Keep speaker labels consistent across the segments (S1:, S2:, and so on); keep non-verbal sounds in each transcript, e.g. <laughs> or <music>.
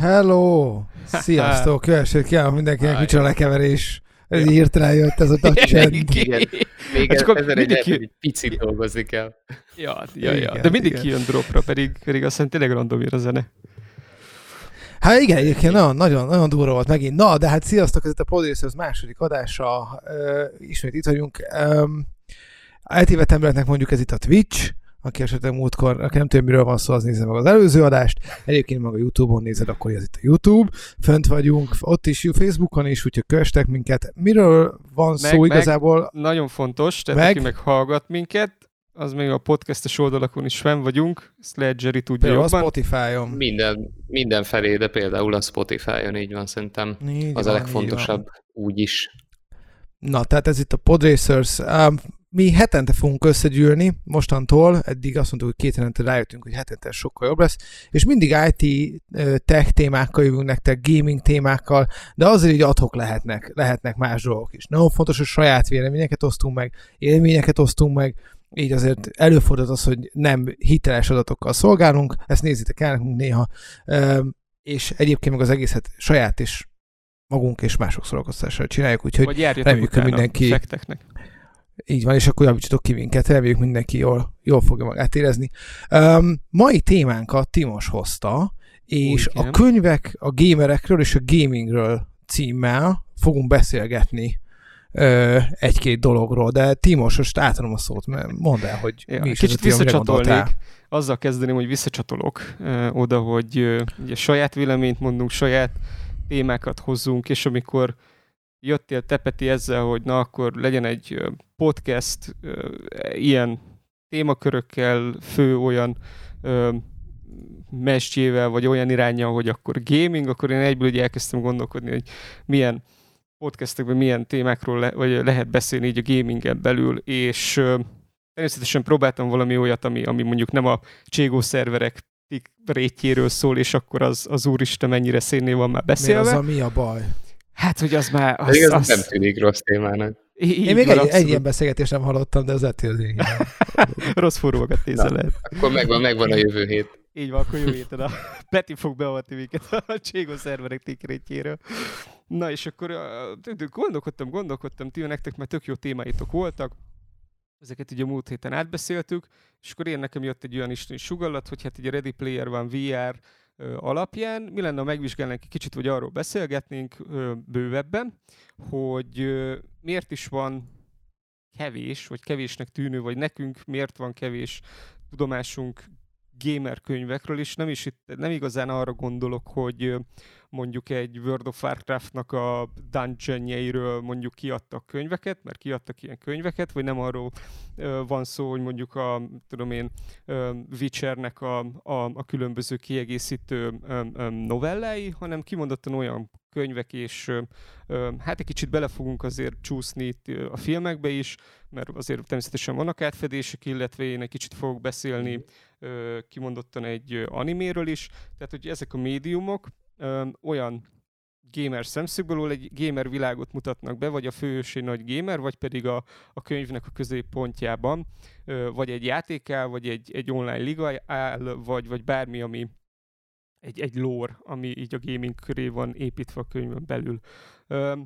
S1: Hello! Sziasztok! <laughs> Kövessék ki mindenkinek, micsoda lekeverés. Ez ja. hirtelen jött ez a tacsend.
S2: Igen. Még hát egy, ki... picit dolgozni kell.
S3: Ja, ja, ja. Igen, De mindig igen. kijön dropra, pedig, pedig azt hiszem tényleg random a zene.
S1: Hát igen, egyébként nagyon, nagyon, nagyon durva volt megint. Na, de hát sziasztok, ez itt a Producers második adása. Uh, ismét itt vagyunk. Um, eltévedt embereknek mondjuk ez itt a Twitch, aki esetleg múltkor, aki nem tudja, miről van szó, az nézze meg az előző adást. Egyébként meg a YouTube-on nézed, akkor ez itt a YouTube. Fönt vagyunk, ott is, Facebookon is, úgyhogy kövestek minket. Miről van meg, szó igazából?
S3: Meg, nagyon fontos, tehát meg, aki meg hallgat minket, az még a podcastes oldalakon is fenn vagyunk, ezt lehet Jerry tudja például
S1: jobban. a Spotify-on.
S2: Minden, mindenfelé, de például a Spotify-on így van szerintem. Így az van, a legfontosabb úgy is.
S1: Na, tehát ez itt a Podracers. Um, mi hetente fogunk összegyűlni mostantól, eddig azt mondtuk, hogy két hetente rájöttünk, hogy hetente sokkal jobb lesz, és mindig IT tech témákkal jövünk nektek, gaming témákkal, de azért így adhok lehetnek, lehetnek más dolgok is. Nagyon fontos, hogy saját véleményeket osztunk meg, élményeket osztunk meg, így azért előfordult az, hogy nem hiteles adatokkal szolgálunk, ezt nézzétek el néha, és egyébként meg az egészet saját és magunk és mások szórakoztással csináljuk, úgyhogy reméljük, hogy mindenki... Így van, és akkor javítsatok ki minket, reméljük mindenki jól, jól fogja magát érezni. Um, mai témánkat Timos hozta, és Úgy, a könyvek a gamerekről és a gamingről címmel fogunk beszélgetni egy-két dologról, de Timos, most átadom a szót, mert mondd el, hogy
S3: ja, mi is Kicsit visszacsatolnék, azzal kezdeném, hogy visszacsatolok uh, oda, hogy uh, ugye saját véleményt mondunk, saját témákat hozzunk, és amikor jöttél Tepeti ezzel, hogy na akkor legyen egy podcast ilyen témakörökkel, fő olyan mesdjével, vagy olyan irányja, hogy akkor gaming, akkor én egyből ugye elkezdtem gondolkodni, hogy milyen podcastekben milyen témákról le, vagy lehet beszélni így a gamingen belül, és természetesen próbáltam valami olyat, ami, ami mondjuk nem a Cségó szerverek rétjéről szól, és akkor az, az úristen mennyire szénné van már beszélve.
S1: Mi az a mi a baj?
S3: Hát, hogy az már...
S2: Az, az, az... nem tűnik rossz témának.
S1: Így Én még egy, egy ilyen beszélgetést nem hallottam, de az ettől <laughs>
S3: Rossz forrókat nézel lehet.
S2: Akkor megvan, megvan a jövő hét.
S3: Így van, akkor jövő héten a <laughs> Peti fog beavatni minket a Cségó szerverek tikrétjéről. Na és akkor gondolkodtam, gondolkodtam, ti nektek már tök jó témáitok voltak, ezeket ugye a múlt héten átbeszéltük, és akkor én nekem jött egy olyan isteni sugallat, hogy hát egy Ready Player van VR alapján. Mi lenne, ha megvizsgálnánk egy kicsit, vagy arról beszélgetnénk bővebben, hogy miért is van kevés, vagy kevésnek tűnő, vagy nekünk miért van kevés tudomásunk gamer könyvekről, és nem is itt, nem igazán arra gondolok, hogy mondjuk egy World of Warcraft-nak a dungeonjeiről mondjuk kiadtak könyveket, mert kiadtak ilyen könyveket, vagy nem arról van szó, hogy mondjuk a, tudom én, Witchernek a, a, a különböző kiegészítő novellái, hanem kimondottan olyan könyvek, és hát egy kicsit bele fogunk azért csúszni itt a filmekbe is, mert azért természetesen vannak átfedések, illetve én egy kicsit fogok beszélni ö, kimondottan egy animéről is, tehát hogy ezek a médiumok, olyan gamer szemszögből, egy gamer világot mutatnak be, vagy a főhős egy nagy gamer, vagy pedig a, a könyvnek a középpontjában, vagy egy játékál, vagy egy, egy online liga áll, vagy, vagy bármi, ami egy, egy lore, ami így a gaming köré van építve a könyvön belül. Ö,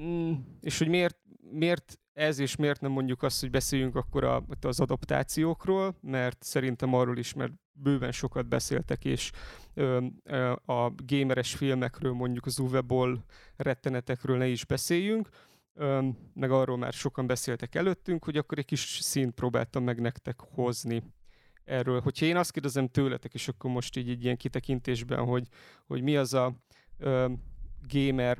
S3: mm, és hogy miért, miért ez, és miért nem mondjuk azt, hogy beszéljünk akkor a, az adaptációkról, mert szerintem arról is, mert bőven sokat beszéltek, és ö, ö, a gameres filmekről, mondjuk az Uwe Boll rettenetekről ne is beszéljünk, ö, meg arról már sokan beszéltek előttünk, hogy akkor egy kis szint próbáltam meg nektek hozni erről. Hogyha én azt kérdezem tőletek, és akkor most így egy ilyen kitekintésben, hogy, hogy mi az a ö, gamer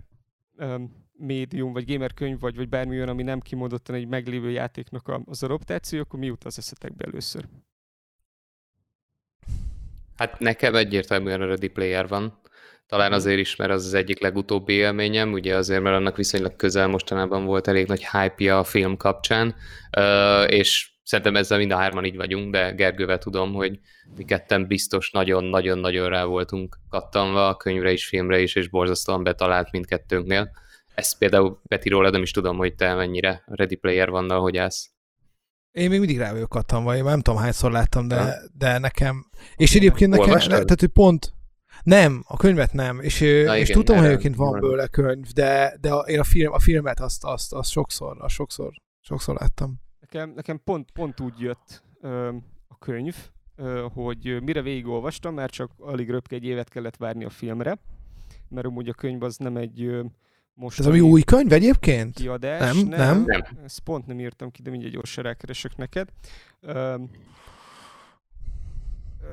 S3: ö, médium, vagy gamer könyv, vagy, vagy bármi olyan, ami nem kimondottan egy meglévő játéknak a, az adaptáció, akkor mi jut az eszetekbe először?
S2: Hát nekem egyértelműen a Ready Player van. Talán azért is, mert az az egyik legutóbbi élményem, ugye azért, mert annak viszonylag közel mostanában volt elég nagy hype a film kapcsán, és szerintem ezzel mind a hárman így vagyunk, de Gergővel tudom, hogy mi ketten biztos nagyon-nagyon-nagyon rá voltunk kattanva a könyvre is, filmre is, és borzasztóan betalált mindkettőnknél. Ezt például Peti róla nem is tudom, hogy te mennyire Ready Player vannal, hogy állsz.
S1: Én még mindig rá vagyok kattanva, én nem tudom hányszor láttam, de, de nekem... És egyébként nekem, tehát hogy pont, Nem, a könyvet nem, és, Na és igen, tudom, hogy egyébként van bőle könyv, de, de a, én a, film, a filmet azt, azt, azt sokszor, azt sokszor, sokszor láttam.
S3: Nekem, nekem pont, pont úgy jött ö, a könyv, ö, hogy mire végigolvastam, mert csak alig röpke egy évet kellett várni a filmre, mert amúgy a könyv az nem egy
S1: most. Ez ami új könyv egyébként?
S3: Kiadás,
S1: nem, nem, nem.
S3: Ezt pont nem írtam ki, de mindjárt gyorsan rákeresek neked. Uh,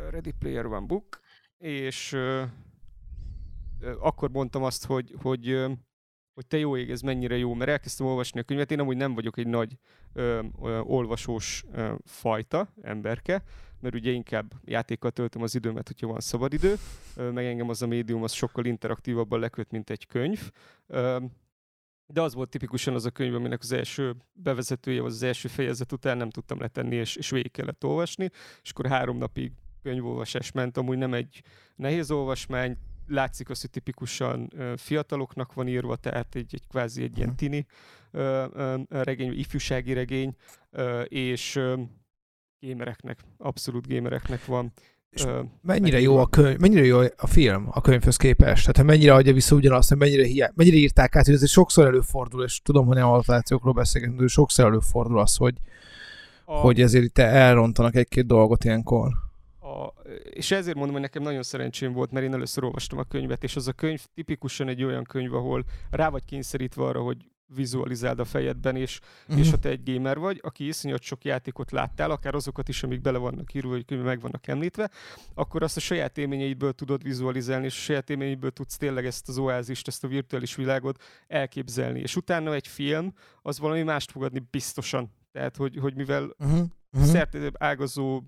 S3: Ready Player One Book, és uh, akkor mondtam azt, hogy, hogy, hogy te jó ég, ez mennyire jó, mert elkezdtem olvasni a könyvet. Én amúgy nem vagyok egy nagy uh, olvasós uh, fajta, emberke, mert ugye inkább játékkal töltöm az időmet, hogyha van szabadidő, meg engem az a médium az sokkal interaktívabban leköt, mint egy könyv. De az volt tipikusan az a könyv, aminek az első bevezetője, vagy az első fejezet után nem tudtam letenni, és, és végig kellett olvasni, és akkor három napig könyvolvasás ment, amúgy nem egy nehéz olvasmány, látszik az, hogy tipikusan fiataloknak van írva, tehát egy, egy kvázi egy ilyen tini regény, ifjúsági regény, és Gémereknek, abszolút gémereknek van.
S1: És ö, mennyire jó a könyv, mennyire jó a film a könyvhöz képest? Tehát mennyire adja vissza ugyanazt, mennyire, hiá, mennyire írták át, hogy ez sokszor előfordul, és tudom, hogy nem adaptációkról beszélgetünk, de sokszor előfordul az, hogy, a... hogy ezért itt elrontanak egy-két dolgot ilyenkor.
S3: A, és ezért mondom, hogy nekem nagyon szerencsém volt, mert én először olvastam a könyvet, és az a könyv tipikusan egy olyan könyv, ahol rá vagy kényszerítve arra, hogy vizualizáld a fejedben, és, uh-huh. és ha te egy gamer vagy, aki iszonyat sok játékot láttál, akár azokat is, amik bele vannak írva, vagy meg vannak említve, akkor azt a saját élményeidből tudod vizualizálni, és a saját élményeidből tudsz tényleg ezt az oázist, ezt a virtuális világot elképzelni. És utána egy film, az valami mást fogadni biztosan. Tehát, hogy, hogy mivel uh-huh. Uh-huh. szerte ágazó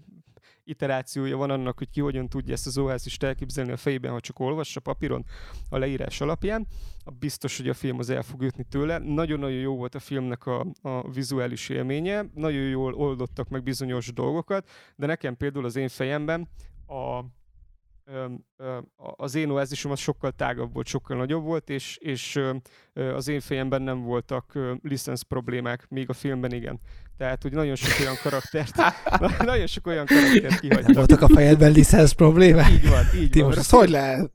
S3: iterációja van annak, hogy ki hogyan tudja ezt az oázist elképzelni a fejében, ha csak olvassa papíron a leírás alapján. Biztos, hogy a film az el fog jutni tőle. Nagyon-nagyon jó volt a filmnek a, a vizuális élménye, nagyon jól oldottak meg bizonyos dolgokat, de nekem például az én fejemben a az én oázisom az sokkal tágabb volt, sokkal nagyobb volt, és, és az én fejemben nem voltak licensz problémák, míg a filmben igen. Tehát, hogy nagyon sok olyan karaktert, <laughs> <laughs> nagyon sok olyan karaktert kihagytak. Nem
S1: voltak a fejedben licensz problémák?
S3: Így van, így
S1: Ti van. most hogy lehet?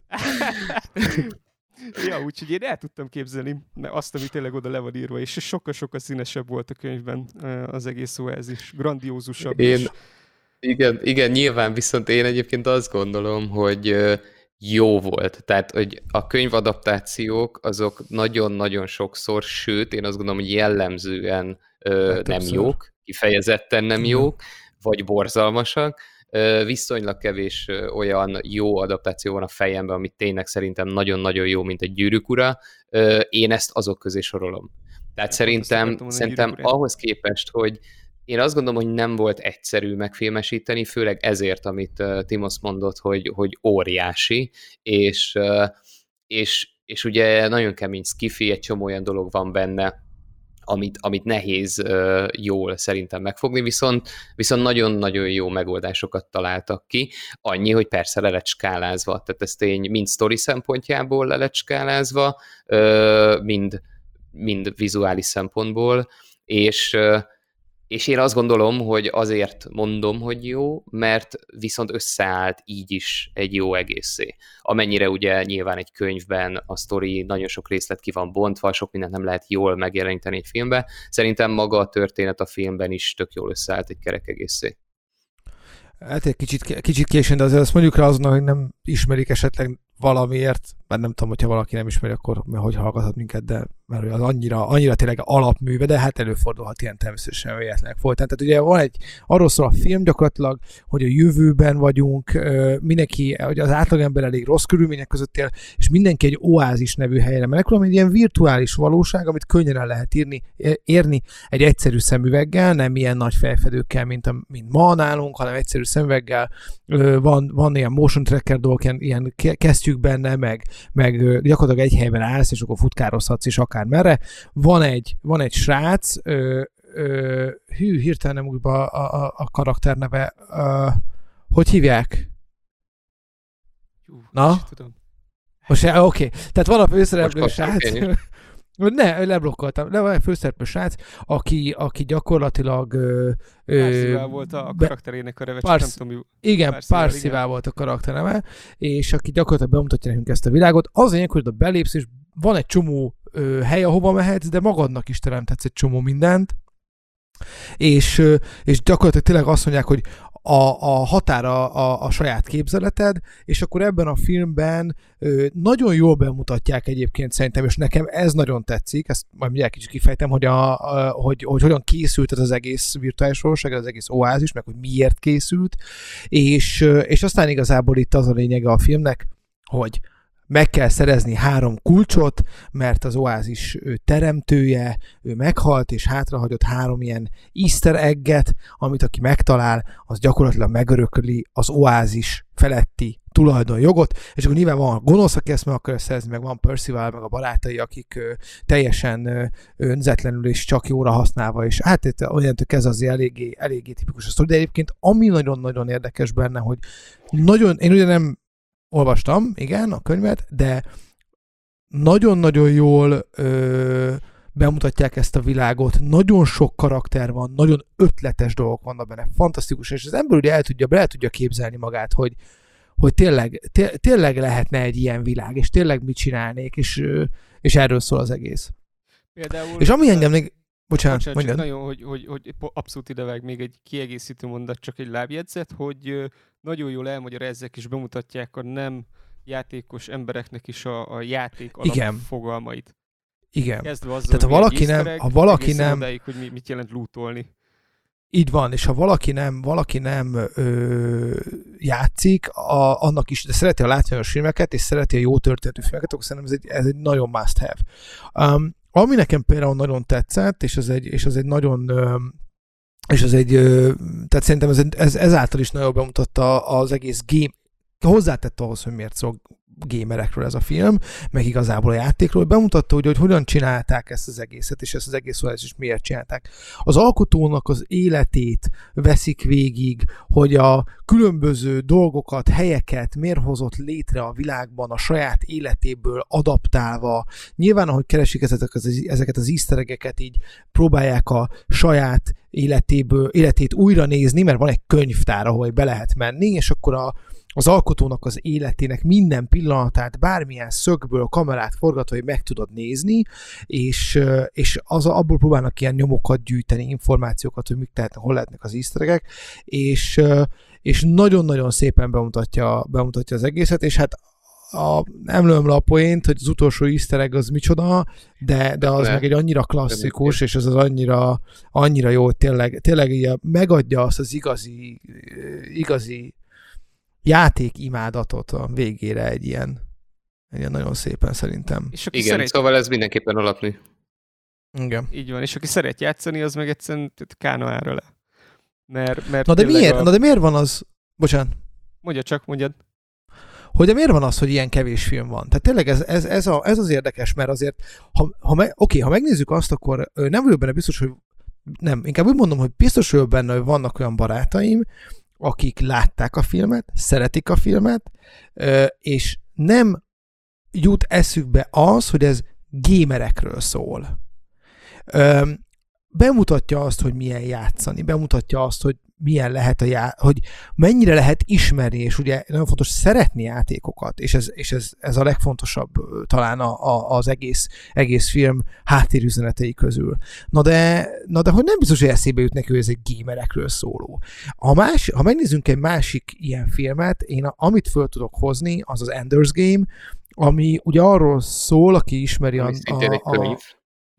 S1: <laughs>
S3: ja, úgyhogy én el tudtam képzelni mert azt, ami tényleg oda le van írva, és sokkal-sokkal színesebb volt a könyvben az egész oázis, grandiózusabb.
S2: Én, és igen, igen, nyilván viszont én egyébként azt gondolom, hogy jó volt. Tehát, hogy a könyvadaptációk azok nagyon-nagyon sokszor, sőt, én azt gondolom, hogy jellemzően ö, nem jók, kifejezetten nem jók, vagy borzalmasak. Ö, viszonylag kevés ö, olyan jó adaptáció van a fejemben, amit tényleg szerintem nagyon-nagyon jó, mint egy gyűrűk ura. Ö, én ezt azok közé sorolom. Tehát én szerintem, szerintem ahhoz képest, hogy én azt gondolom, hogy nem volt egyszerű megfilmesíteni, főleg ezért, amit uh, Timos mondott, hogy, hogy óriási, és, uh, és, és ugye nagyon kemény skifi, egy csomó olyan dolog van benne, amit, amit nehéz uh, jól szerintem megfogni, viszont, viszont nagyon-nagyon jó megoldásokat találtak ki. Annyi, hogy persze le lett skálázva, tehát ez tény mind story szempontjából le uh, mind, mind vizuális szempontból, és uh, és én azt gondolom, hogy azért mondom, hogy jó, mert viszont összeállt így is egy jó egészé. Amennyire ugye nyilván egy könyvben a sztori nagyon sok részlet ki van bontva, sok mindent nem lehet jól megjeleníteni egy filmbe, szerintem maga a történet a filmben is tök jól összeállt egy kerek egészé.
S1: Hát egy kicsit, kicsit későn, de azért azt mondjuk rá azonnal, hogy nem ismerik esetleg valamiért, mert nem tudom, hogyha valaki nem ismeri, akkor hogy hallgathat minket, de mert az annyira, annyira tényleg alapműve, de hát előfordulhat ilyen természetesen véletlenek folytán. Tehát ugye van egy, arról szól a film gyakorlatilag, hogy a jövőben vagyunk, mindenki, hogy az átlagember elég rossz körülmények között él, és mindenki egy oázis nevű helyre menekül, ami egy ilyen virtuális valóság, amit könnyen el lehet írni, érni egy egyszerű szemüveggel, nem ilyen nagy felfedőkkel, mint, a, mint ma nálunk, hanem egyszerű szemüveggel. Van, van ilyen motion tracker dolgok, ilyen, ilyen kesztyűk benne, meg, meg gyakorlatilag egy helyben állsz, és akkor futkározhatsz, és akár merre. Van egy, van egy srác, ö, ö, hű, hirtelen nem úgy a, a, a karakter neve. Ö, hogy hívják?
S3: Na?
S1: Most oké. Okay. Tehát van a főszereplő srác, Ne, leblokkoltam. Le van egy főszereplő srác, aki, aki gyakorlatilag... Ö,
S3: ö, volt a karakterének a neve, Pars, nem tudom,
S1: mi, Igen, Parsival volt a karakterneve, és aki gyakorlatilag bemutatja nekünk ezt a világot. Az a hogy a belépsz, és van egy csomó ö, hely, ahova mehetsz, de magadnak is teremthetsz egy csomó mindent, és, és gyakorlatilag tényleg azt mondják, hogy a, a határa a, a saját képzeleted, és akkor ebben a filmben ö, nagyon jól bemutatják egyébként szerintem, és nekem ez nagyon tetszik, ezt majd mindjárt kicsit kifejtem, hogy, a, a, hogy, hogy hogyan készült ez az egész virtuális valóság, az egész oázis, meg hogy miért készült, és, és aztán igazából itt az a lényege a filmnek, hogy meg kell szerezni három kulcsot, mert az oázis ő teremtője, ő meghalt, és hátrahagyott három ilyen easter egget, amit aki megtalál, az gyakorlatilag megörököli az oázis feletti tulajdonjogot, és akkor nyilván van gonosz, aki ezt meg akar szerezni, meg van Percival, meg a barátai, akik ö, teljesen ö, önzetlenül és csak jóra használva, és hát itt olyan ez azért eléggé, eléggé tipikus a sztori, de egyébként ami nagyon-nagyon érdekes benne, hogy nagyon, én ugye nem olvastam, igen, a könyvet, de nagyon-nagyon jól ö, bemutatják ezt a világot, nagyon sok karakter van, nagyon ötletes dolgok vannak benne, fantasztikus, és az ember ugye el tudja, el tudja képzelni magát, hogy, hogy tényleg, té- tényleg lehetne egy ilyen világ, és tényleg mit csinálnék, és, és erről szól az egész. Például, és ami engem még... Bocsánat, bocsánat
S3: mondjad. nagyon, hogy, hogy, hogy abszolút idevág még egy kiegészítő mondat, csak egy lábjegyzet, hogy nagyon jól elmagyarázzák és bemutatják a nem játékos embereknek is a, a játék alapfogalmait.
S1: Igen. Kezdve azzal, Tehát ha valaki nem, ha valaki nem,
S3: odáig, hogy mi, mit jelent lootolni.
S1: Így van, és ha valaki nem, valaki nem ö, játszik, a, annak is, de szereti a látványos filmeket, és szereti a jó történetű filmeket, akkor szerintem ez egy, ez egy nagyon must have. Um, ami nekem például nagyon tetszett, és ez egy, és ez egy nagyon um, és ez egy, tehát szerintem ez, ez ezáltal is nagyon bemutatta az egész game, hozzátett ahhoz, hogy miért szól gémerekről ez a film, meg igazából a játékról, bemutatta, hogy, hogy hogyan csinálták ezt az egészet, és ezt az egész szóval is miért csinálták. Az alkotónak az életét veszik végig, hogy a különböző dolgokat, helyeket miért hozott létre a világban a saját életéből adaptálva. Nyilván, ahogy keresik ezeket az, ezeket az easter így próbálják a saját életéből, életét újra nézni, mert van egy könyvtár, ahol be lehet menni, és akkor a, az alkotónak az életének minden pillanatát bármilyen szögből kamerát forgatva, hogy meg tudod nézni, és, és az, abból próbálnak ilyen nyomokat gyűjteni, információkat, hogy mik tehetnek, hol lehetnek az easter és, és nagyon-nagyon szépen bemutatja, bemutatja az egészet, és hát a, nem lőm le a poént, hogy az utolsó easter az micsoda, de, de az ne. meg egy annyira klasszikus, és az az annyira, annyira jó, hogy tényleg, tényleg így megadja azt az igazi, igazi játék imádatot a végére egy ilyen, egy ilyen nagyon szépen szerintem.
S2: És aki Igen, szeret... szóval ez mindenképpen alapni.
S1: Igen.
S3: Így van, és aki szeret játszani, az meg egyszerűen kánoára le. Mert, mert
S1: na, de miért, a... na de miért van az... Bocsánat.
S3: Mondja csak, mondjad.
S1: Hogy miért van az, hogy ilyen kevés film van? Tehát tényleg ez, ez, ez, a, ez az érdekes, mert azért, ha, ha, me, oké, ha megnézzük azt, akkor nem vagyok benne biztos, hogy nem, inkább úgy mondom, hogy biztos vagyok benne, hogy vannak olyan barátaim, akik látták a filmet, szeretik a filmet, és nem jut eszükbe az, hogy ez gémerekről szól. Bemutatja azt, hogy milyen játszani, bemutatja azt, hogy milyen lehet a já- hogy mennyire lehet ismerni, és ugye nagyon fontos szeretni játékokat, és ez, és ez, ez a legfontosabb talán a, a, az egész, egész film háttérüzenetei közül. Na de, na de hogy nem biztos, hogy eszébe jut neki, hogy ez egy gamerekről szóló. A más, ha megnézzünk egy másik ilyen filmet, én a, amit föl tudok hozni, az az Ender's Game, ami ugye arról szól, aki ismeri a, a, a, a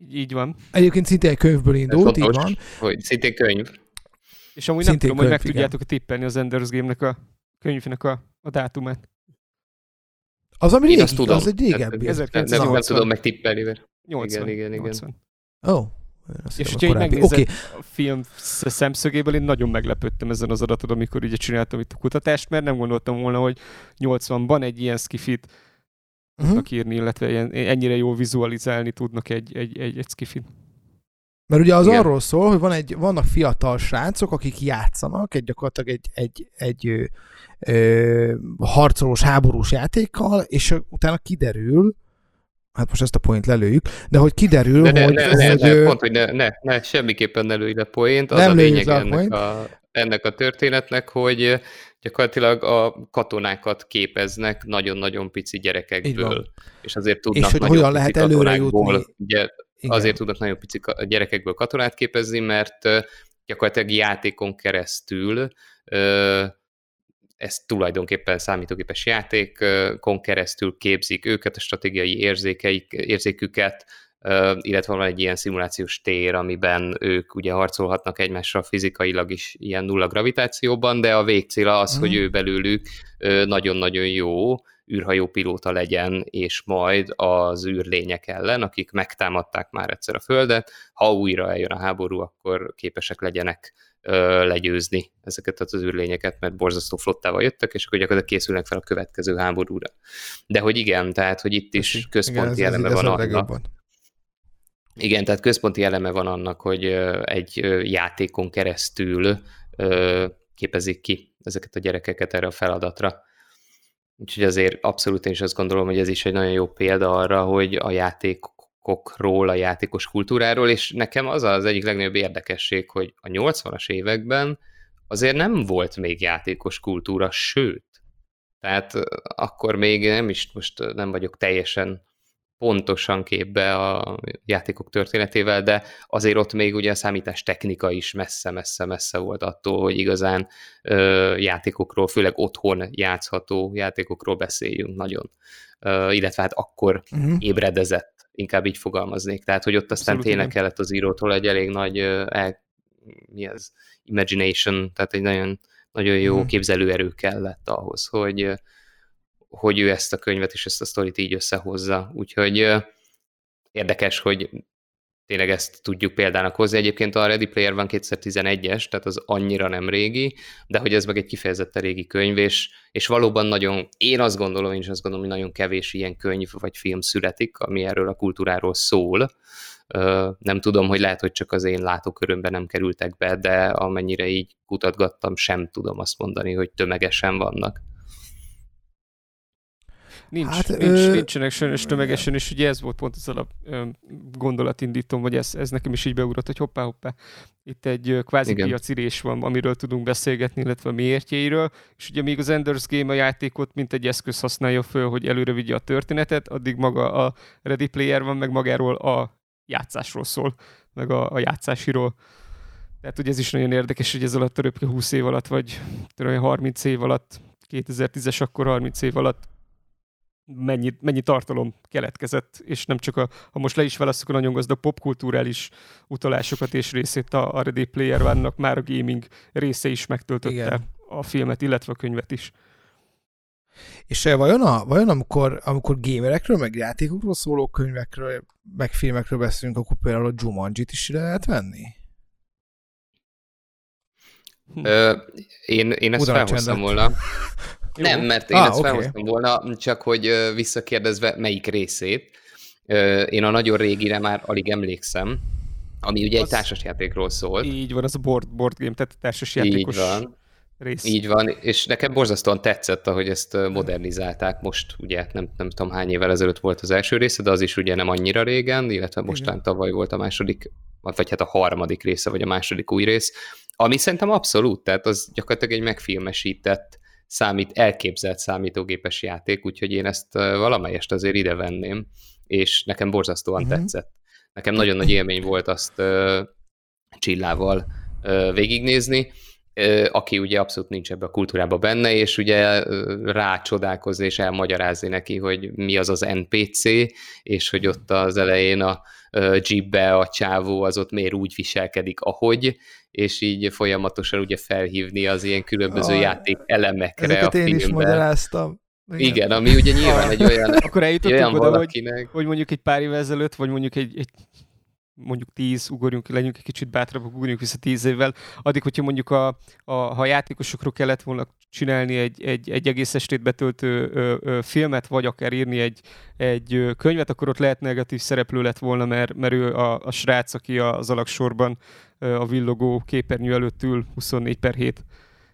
S3: így van.
S1: Egyébként szintén egy könyvből indult, így van.
S2: Hogy szintén könyv.
S3: És amúgy Szintén nem tudom, könyv, hogy meg igen. tudjátok tippelni az Ender's Game-nek a könyvnek a, a dátumát.
S1: Az, ami régi, tudom. az egy régebbi.
S2: Nem, nem, nem tudom megtippelni, mert
S3: 80.
S2: Igen, igen, igen.
S1: Ó. Oh.
S3: És hogyha így megnézed okay. a film szemszögéből, én nagyon meglepődtem ezen az adatot, amikor ugye csináltam itt a kutatást, mert nem gondoltam volna, hogy 80-ban egy ilyen skifit uh-huh. tudnak írni, illetve ilyen, ennyire jól vizualizálni tudnak egy, egy, egy, egy skifit.
S1: Mert ugye az Igen. arról szól, hogy van egy, vannak fiatal srácok, akik játszanak egy gyakorlatilag egy, egy, egy ö, ö, harcolós, háborús játékkal, és utána kiderül, hát most ezt a point lelőjük, de hogy kiderül,
S2: de, de,
S1: hogy...
S2: Ne, ne, hogy ne, pont, hogy ne, ne, ne, semmiképpen ne lőj le point, az nem a lényeg ennek a, ennek a történetnek, hogy gyakorlatilag a katonákat képeznek nagyon-nagyon pici gyerekekből, és azért tudnak és
S1: hogy
S2: nagyon
S1: hogyan lehet előre jutni.
S2: Ugye, azért tudnak nagyon pici gyerekekből katonát képezni, mert gyakorlatilag játékon keresztül ezt tulajdonképpen számítógépes játékon keresztül képzik őket, a stratégiai érzékeik, érzéküket, illetve van egy ilyen szimulációs tér, amiben ők ugye harcolhatnak egymással fizikailag is ilyen nulla gravitációban, de a végcéla az, mm. hogy mhm. ő belőlük nagyon-nagyon jó űrhajó pilóta legyen, és majd az űrlények ellen, akik megtámadták már egyszer a Földet, ha újra eljön a háború, akkor képesek legyenek legyőzni ezeket az űrlényeket, mert borzasztó flottával jöttek, és akkor gyakorlatilag készülnek fel a következő háborúra. De hogy igen, tehát, hogy itt is központi igen, ez, eleme ez van annak. Igen, tehát központi eleme van annak, hogy egy játékon keresztül képezik ki ezeket a gyerekeket erre a feladatra. Úgyhogy azért abszolút én is azt gondolom, hogy ez is egy nagyon jó példa arra, hogy a játékokról, a játékos kultúráról, és nekem az az egyik legnagyobb érdekesség, hogy a 80-as években azért nem volt még játékos kultúra, sőt, tehát akkor még nem is, most nem vagyok teljesen pontosan képbe a játékok történetével, de azért ott még ugye a számítás technika is messze-messze-messze volt attól, hogy igazán ö, játékokról, főleg otthon játszható játékokról beszéljünk nagyon. Ö, illetve hát akkor uh-huh. ébredezett, inkább így fogalmaznék. Tehát, hogy ott aztán Abszolút tényleg igen. kellett az írótól egy elég nagy el, mi ez, imagination, tehát egy nagyon, nagyon jó uh-huh. képzelőerő kellett ahhoz, hogy hogy ő ezt a könyvet és ezt a sztorit így összehozza. Úgyhogy érdekes, hogy tényleg ezt tudjuk példának hozni. Egyébként a Ready Player van 2011-es, tehát az annyira nem régi, de hogy ez meg egy kifejezetten régi könyv, és, és valóban nagyon, én azt gondolom, én is azt gondolom, hogy nagyon kevés ilyen könyv vagy film születik, ami erről a kultúráról szól. Nem tudom, hogy lehet, hogy csak az én látókörömben nem kerültek be, de amennyire így kutatgattam, sem tudom azt mondani, hogy tömegesen vannak.
S3: Nincs, hát, nincs, ö... nincsenek sajnos tömegesen, és ugye ez volt pont az alap gondolatindítom, vagy ez, ez nekem is így beugrott, hogy hoppá, hoppá, itt egy kvázi Igen. piacirés van, amiről tudunk beszélgetni, illetve a miértjeiről, és ugye még az Enders Game a játékot, mint egy eszköz használja föl, hogy előre vigye a történetet, addig maga a Ready Player van, meg magáról a játszásról szól, meg a, a játszásiról. Tehát ugye ez is nagyon érdekes, hogy ez alatt a röpke 20 év alatt, vagy tudom, 30 év alatt, 2010-es akkor 30 év alatt mennyi, mennyi tartalom keletkezett, és nem csak a, ha most le is választjuk a nagyon gazdag popkulturális utalásokat és részét a, a Ready Player vannak, már a gaming része is megtöltötte Igen. a filmet, illetve a könyvet is.
S1: És vajon, a, vajon amikor, amikor gamerekről, meg játékokról szóló könyvekről, meg filmekről beszélünk, akkor például a Jumanji-t is ide lehet venni?
S2: Ö, én, én ezt felhoztam volna. <laughs> Nem, mert én ah, ezt okay. felhoztam volna, csak hogy visszakérdezve melyik részét. Én a nagyon régire már alig emlékszem, ami ugye az... egy társasjátékról szólt.
S3: Így van, az a board, board game, tehát társasjátékos
S2: Így van. Rész. Így van, és nekem borzasztóan tetszett, ahogy ezt modernizálták. Most ugye nem, nem tudom hány évvel ezelőtt volt az első része, de az is ugye nem annyira régen, illetve mostán tavaly volt a második, vagy hát a harmadik része, vagy a második új rész, ami szerintem abszolút, tehát az gyakorlatilag egy megfilmesített számít, elképzelt számítógépes játék, úgyhogy én ezt valamelyest azért ide venném, és nekem borzasztóan uh-huh. tetszett. Nekem nagyon nagy élmény volt azt uh, Csillával uh, végignézni, uh, aki ugye abszolút nincs ebbe a kultúrába benne, és ugye uh, rácsodálkozni és elmagyarázni neki, hogy mi az az NPC, és hogy ott az elején a jeepbe a csávó az ott miért úgy viselkedik, ahogy, és így folyamatosan ugye felhívni az ilyen különböző a, játék elemekre
S1: ezeket a én filmben. is magyaráztam.
S2: Igen. Igen, ami ugye nyilván egy olyan
S3: Akkor eljutottunk oda, valakinek... hogy, hogy mondjuk egy pár évvel ezelőtt, vagy mondjuk egy, egy mondjuk tíz, ugorjunk, legyünk egy kicsit bátrabbak, ugorjunk vissza tíz évvel, addig, hogyha mondjuk a, a, ha a játékosokról kellett volna csinálni egy, egy, egy egész estét betöltő ö, ö, filmet, vagy akár írni egy, egy könyvet, akkor ott lehet negatív szereplő lett volna, mert, mert ő a, a srác, aki az alaksorban a villogó képernyő előtt ül 24 per 7,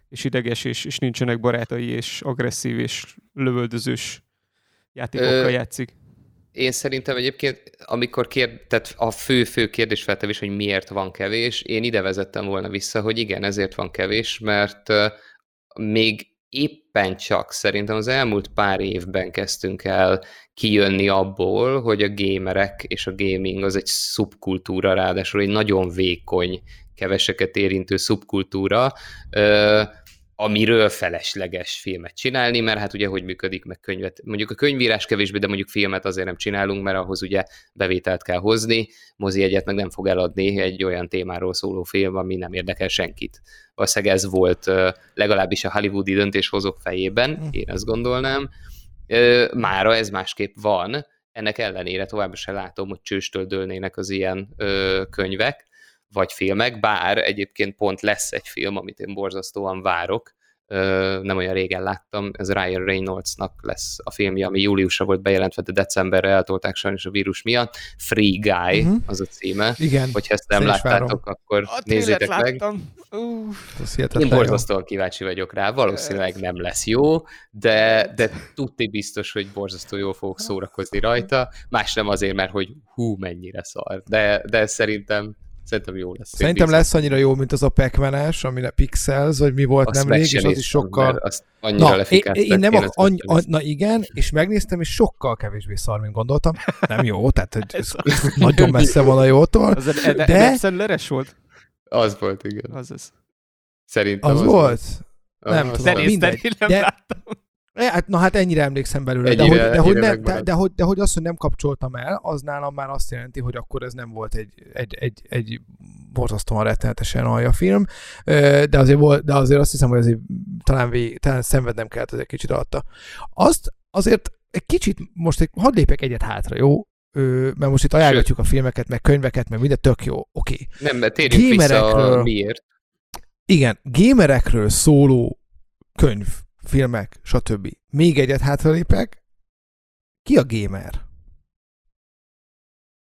S3: és ideges, és, és nincsenek barátai, és agresszív, és lövöldözős játékokkal ö, játszik.
S2: Én szerintem egyébként, amikor kér, tehát a fő-fő kérdésfeltevés, hogy miért van kevés, én ide vezettem volna vissza, hogy igen, ezért van kevés, mert még éppen csak szerintem az elmúlt pár évben kezdtünk el kijönni abból, hogy a gamerek és a gaming az egy szubkultúra, ráadásul egy nagyon vékony, keveseket érintő szubkultúra, amiről felesleges filmet csinálni, mert hát ugye hogy működik meg könyvet. Mondjuk a könyvírás kevésbé, de mondjuk filmet azért nem csinálunk, mert ahhoz ugye bevételt kell hozni, mozi egyet meg nem fog eladni egy olyan témáról szóló film, ami nem érdekel senkit. Valószínűleg ez volt legalábbis a hollywoodi döntéshozók fejében, hm. én azt gondolnám. Mára ez másképp van, ennek ellenére továbbra sem látom, hogy csőstől dőlnének az ilyen könyvek, vagy filmek, bár egyébként pont lesz egy film, amit én borzasztóan várok, nem olyan régen láttam, ez Ryan Reynoldsnak lesz a filmje, ami júliusra volt bejelentve, de decemberre eltolták sajnos a vírus miatt. Free Guy uh-huh. az a címe.
S1: Igen.
S2: Hogyha ezt nem láttátok, akkor a nézzétek meg. Én borzasztóan kíváncsi vagyok rá, valószínűleg nem lesz jó, de, de tudti biztos, hogy borzasztó jól fogok szórakozni rajta. Más nem azért, mert hogy hú, mennyire szar. De, de szerintem Szerintem jó lesz.
S1: Szerintem lesz annyira jó, mint az a pac amire Pixels, vagy mi volt nemrég, és az is sokkal...
S2: Azt annyira
S1: na, én, én nem ak- annyi, a, na igen, és megnéztem, és sokkal kevésbé szar, mint gondoltam. Nem jó, tehát hogy ez nagyon messze van a jótól. Az
S3: de... de... leres volt?
S2: Az volt, igen.
S3: Az az.
S1: Szerintem az, az volt. volt. Nem tudom,
S3: de mindegy. Nem de, láttam.
S1: Hát, na hát ennyire emlékszem belőle, de, hogy, de, hogy ne, de, de, hogy, de hogy azt, hogy nem kapcsoltam el, az nálam már azt jelenti, hogy akkor ez nem volt egy, egy, egy, egy borzasztóan rettenetesen alja film, de azért, volt, de azért azt hiszem, hogy azért talán, vég, talán szenvednem kellett egy kicsit alatta. Azt azért egy kicsit, most egy, hadd lépek egyet hátra, jó? mert most itt ajánlgatjuk a filmeket, meg könyveket, meg minden tök jó, oké.
S2: Okay. Nem, mert térjünk vissza miért.
S1: Igen, gémerekről szóló könyv filmek, stb. Még egyet hátralépek. Ki a gamer?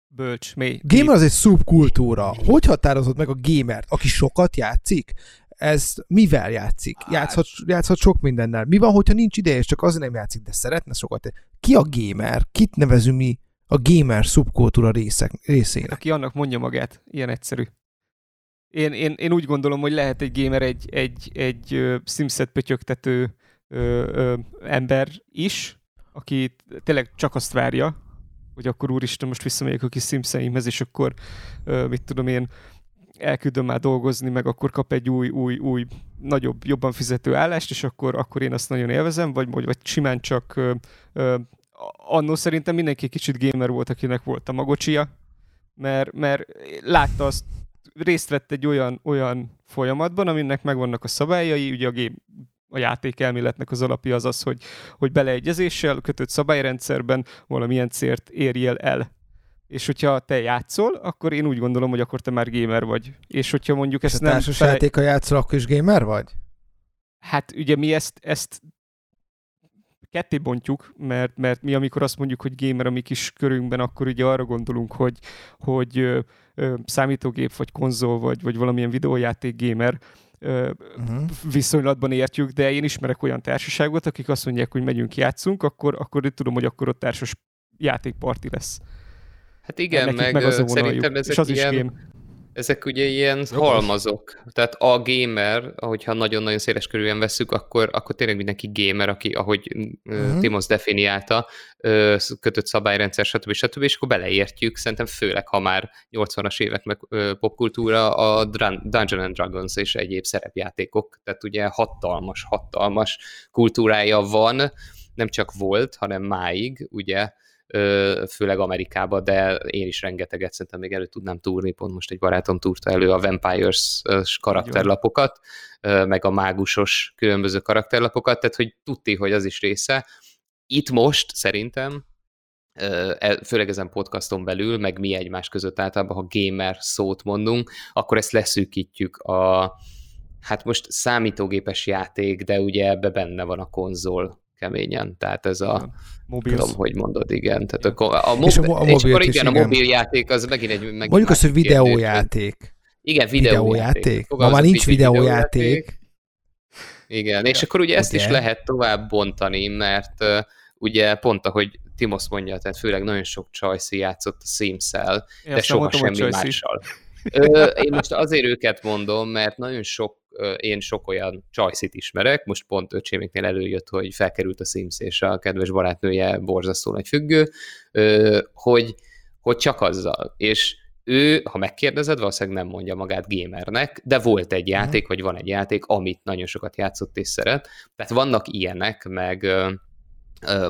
S3: Bölcs, mély.
S1: Gamer az egy szubkultúra. Hogy határozott meg a gamert, aki sokat játszik? Ez mivel játszik? Játszhat, játszhat sok mindennel. Mi van, hogyha nincs ideje, és csak azért nem játszik, de szeretne sokat? Ki a gamer? Kit nevezünk mi a gamer szubkultúra részek, részének?
S3: Aki annak mondja magát, ilyen egyszerű. Én, én, én úgy gondolom, hogy lehet egy gamer egy, egy, egy, egy Simset pötyögtető ö, ö, ember is, aki tényleg csak azt várja, hogy akkor úristen, most visszamegyek a kis szimszeimhez, és akkor, ö, mit tudom én, elküldöm már dolgozni, meg akkor kap egy új, új, új, nagyobb, jobban fizető állást, és akkor, akkor én azt nagyon élvezem, vagy, vagy, vagy simán csak ö, ö, annó szerintem mindenki kicsit gamer volt, akinek volt a magocsia, mert, mert látta azt, részt vett egy olyan, olyan folyamatban, aminek megvannak a szabályai, ugye a game, a játékelméletnek az alapja az az, hogy, hogy beleegyezéssel, kötött szabályrendszerben valamilyen célt érjél el. És hogyha te játszol, akkor én úgy gondolom, hogy akkor te már gamer vagy. És hogyha mondjuk
S1: ezt
S3: és
S1: nem... társas fele... játéka játszol, akkor is gamer vagy?
S3: Hát ugye mi ezt, ezt ketté bontjuk, mert, mert mi amikor azt mondjuk, hogy gamer a mi kis körünkben, akkor ugye arra gondolunk, hogy, hogy ö, ö, számítógép, vagy konzol, vagy, vagy valamilyen videójáték gamer, uh-huh. viszonylatban értjük, de én ismerek olyan társaságot, akik azt mondják, hogy megyünk, játszunk, akkor, akkor én tudom, hogy akkor ott társas játékparti lesz.
S2: Hát igen, meg, meg az szerintem ezek És az ilyen, is game. Ezek ugye ilyen halmazok. Tehát a gamer, ahogyha nagyon-nagyon széles körülön veszük, akkor, akkor tényleg mindenki gamer, aki, ahogy uh-huh. Timos definiálta, kötött szabályrendszer, stb. stb. És akkor beleértjük, szerintem főleg, ha már 80-as évek meg popkultúra, a Dungeon and Dragons és egyéb szerepjátékok. Tehát ugye hatalmas, hatalmas kultúrája van, nem csak volt, hanem máig, ugye, főleg Amerikába, de én is rengeteget szerintem még elő tudnám túrni, pont most egy barátom túrta elő a Vampires karakterlapokat, meg a mágusos különböző karakterlapokat, tehát hogy tudti, hogy az is része. Itt most szerintem e, főleg ezen podcaston belül, meg mi egymás között általában, ha gamer szót mondunk, akkor ezt leszűkítjük a, hát most számítógépes játék, de ugye ebbe benne van a konzol keményen, tehát ez a, mobil. tudom, hogy mondod, igen. Tehát a, a, mob- és, a, a mobil és akkor igen, igen, a mobiljáték az megint egy... Megint
S1: Mondjuk azt, hogy videójáték.
S2: Igen, videójáték. videójáték.
S1: Ma már nincs videójáték. videójáték.
S2: Igen, és akkor ugye ezt okay. is lehet tovább bontani, mert uh, ugye pont ahogy Timos mondja, tehát főleg nagyon sok Csajci játszott a Sims-el, de soha semmi mással. Ö, én most azért őket mondom, mert nagyon sok, én sok olyan csajszit ismerek, most pont öcséméknél előjött, hogy felkerült a Sims és a kedves barátnője borzasztó nagy függő, hogy, hogy csak azzal. És ő, ha megkérdezed, valószínűleg nem mondja magát gamernek, de volt egy mhm. játék, vagy van egy játék, amit nagyon sokat játszott és szeret. Tehát vannak ilyenek, meg